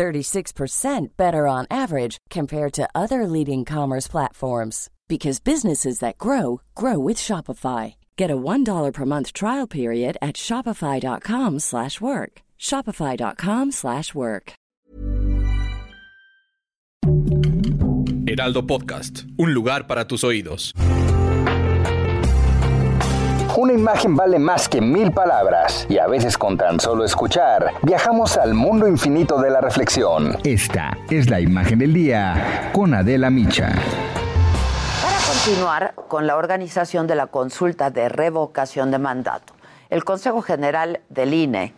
36% better on average compared to other leading commerce platforms because businesses that grow grow with Shopify. Get a $1 per month trial period at shopify.com/work. shopify.com/work. Heraldo Podcast, un lugar para tus oídos. Una imagen vale más que mil palabras y a veces con tan solo escuchar viajamos al mundo infinito de la reflexión. Esta es la imagen del día con Adela Micha continuar con la organización de la consulta de revocación de mandato. El Consejo General del INE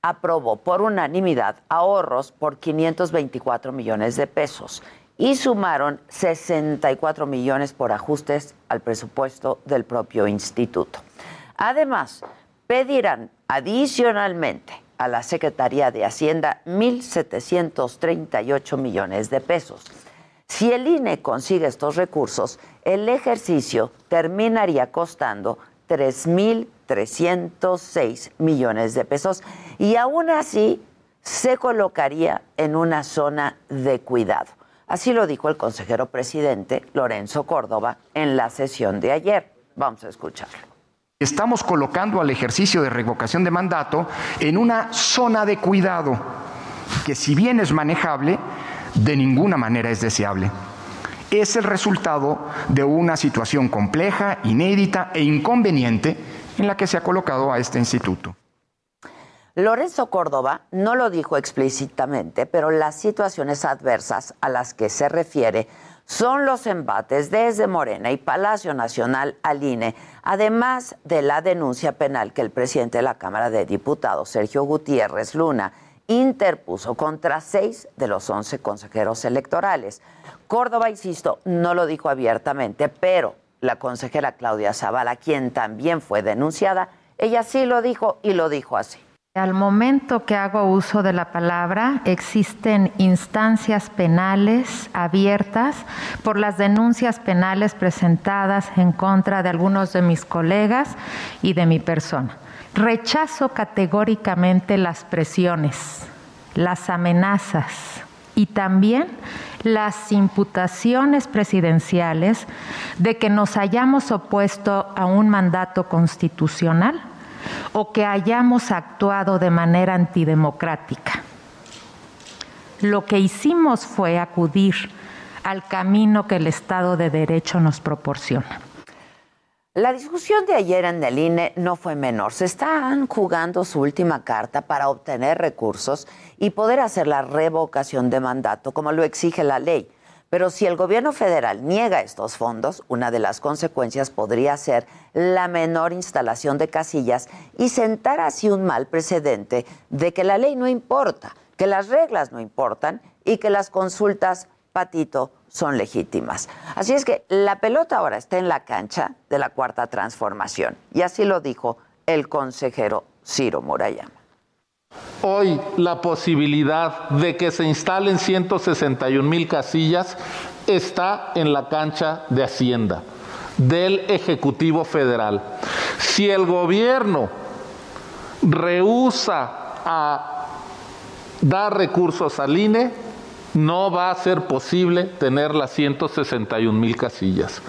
aprobó por unanimidad ahorros por 524 millones de pesos y sumaron 64 millones por ajustes al presupuesto del propio instituto. Además, pedirán adicionalmente a la Secretaría de Hacienda 1.738 millones de pesos. Si el INE consigue estos recursos, el ejercicio terminaría costando 3.306 millones de pesos y aún así se colocaría en una zona de cuidado. Así lo dijo el consejero presidente Lorenzo Córdoba en la sesión de ayer. Vamos a escucharlo. Estamos colocando al ejercicio de revocación de mandato en una zona de cuidado que si bien es manejable, de ninguna manera es deseable es el resultado de una situación compleja, inédita e inconveniente en la que se ha colocado a este instituto. Lorenzo Córdoba no lo dijo explícitamente, pero las situaciones adversas a las que se refiere son los embates desde Morena y Palacio Nacional al INE, además de la denuncia penal que el presidente de la Cámara de Diputados, Sergio Gutiérrez Luna, interpuso contra seis de los once consejeros electorales. Córdoba, insisto, no lo dijo abiertamente, pero la consejera Claudia Zavala, quien también fue denunciada, ella sí lo dijo y lo dijo así. Al momento que hago uso de la palabra, existen instancias penales abiertas por las denuncias penales presentadas en contra de algunos de mis colegas y de mi persona. Rechazo categóricamente las presiones, las amenazas y también las imputaciones presidenciales de que nos hayamos opuesto a un mandato constitucional o que hayamos actuado de manera antidemocrática. Lo que hicimos fue acudir al camino que el Estado de Derecho nos proporciona. La discusión de ayer en el INE no fue menor. Se están jugando su última carta para obtener recursos y poder hacer la revocación de mandato, como lo exige la ley. Pero si el gobierno federal niega estos fondos, una de las consecuencias podría ser la menor instalación de casillas y sentar así un mal precedente de que la ley no importa, que las reglas no importan y que las consultas, patito, son legítimas. Así es que la pelota ahora está en la cancha de la cuarta transformación. Y así lo dijo el consejero Ciro Murayama. Hoy la posibilidad de que se instalen 161 mil casillas está en la cancha de Hacienda, del Ejecutivo Federal. Si el gobierno rehúsa a dar recursos al INE, no va a ser posible tener las 161 mil casillas.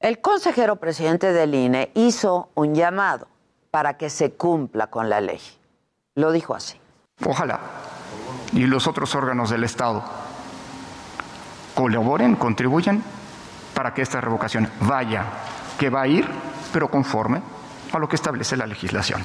El consejero presidente del INE hizo un llamado para que se cumpla con la ley. Lo dijo así. Ojalá. Y los otros órganos del Estado colaboren, contribuyan para que esta revocación vaya, que va a ir, pero conforme a lo que establece la legislación.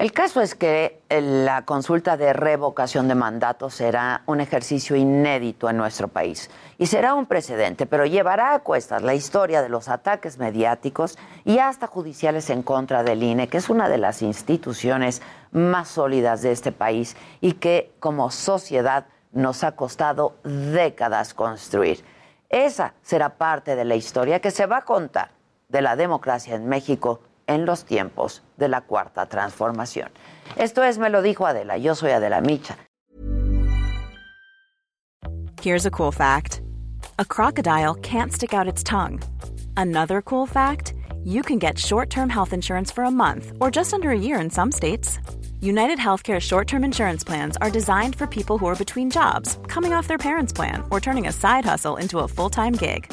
El caso es que la consulta de revocación de mandato será un ejercicio inédito en nuestro país y será un precedente, pero llevará a cuestas la historia de los ataques mediáticos y hasta judiciales en contra del INE, que es una de las instituciones más sólidas de este país y que como sociedad nos ha costado décadas construir. Esa será parte de la historia que se va a contar de la democracia en México en los tiempos de la cuarta transformación. Esto es Me lo dijo Adela, yo soy Adela Micha. Here's a cool fact. A crocodile can't stick out its tongue. Another cool fact, you can get short-term health insurance for a month or just under a year in some states. United Healthcare short term insurance plans are designed for people who are between jobs, coming off their parents' plan, or turning a side hustle into a full time gig.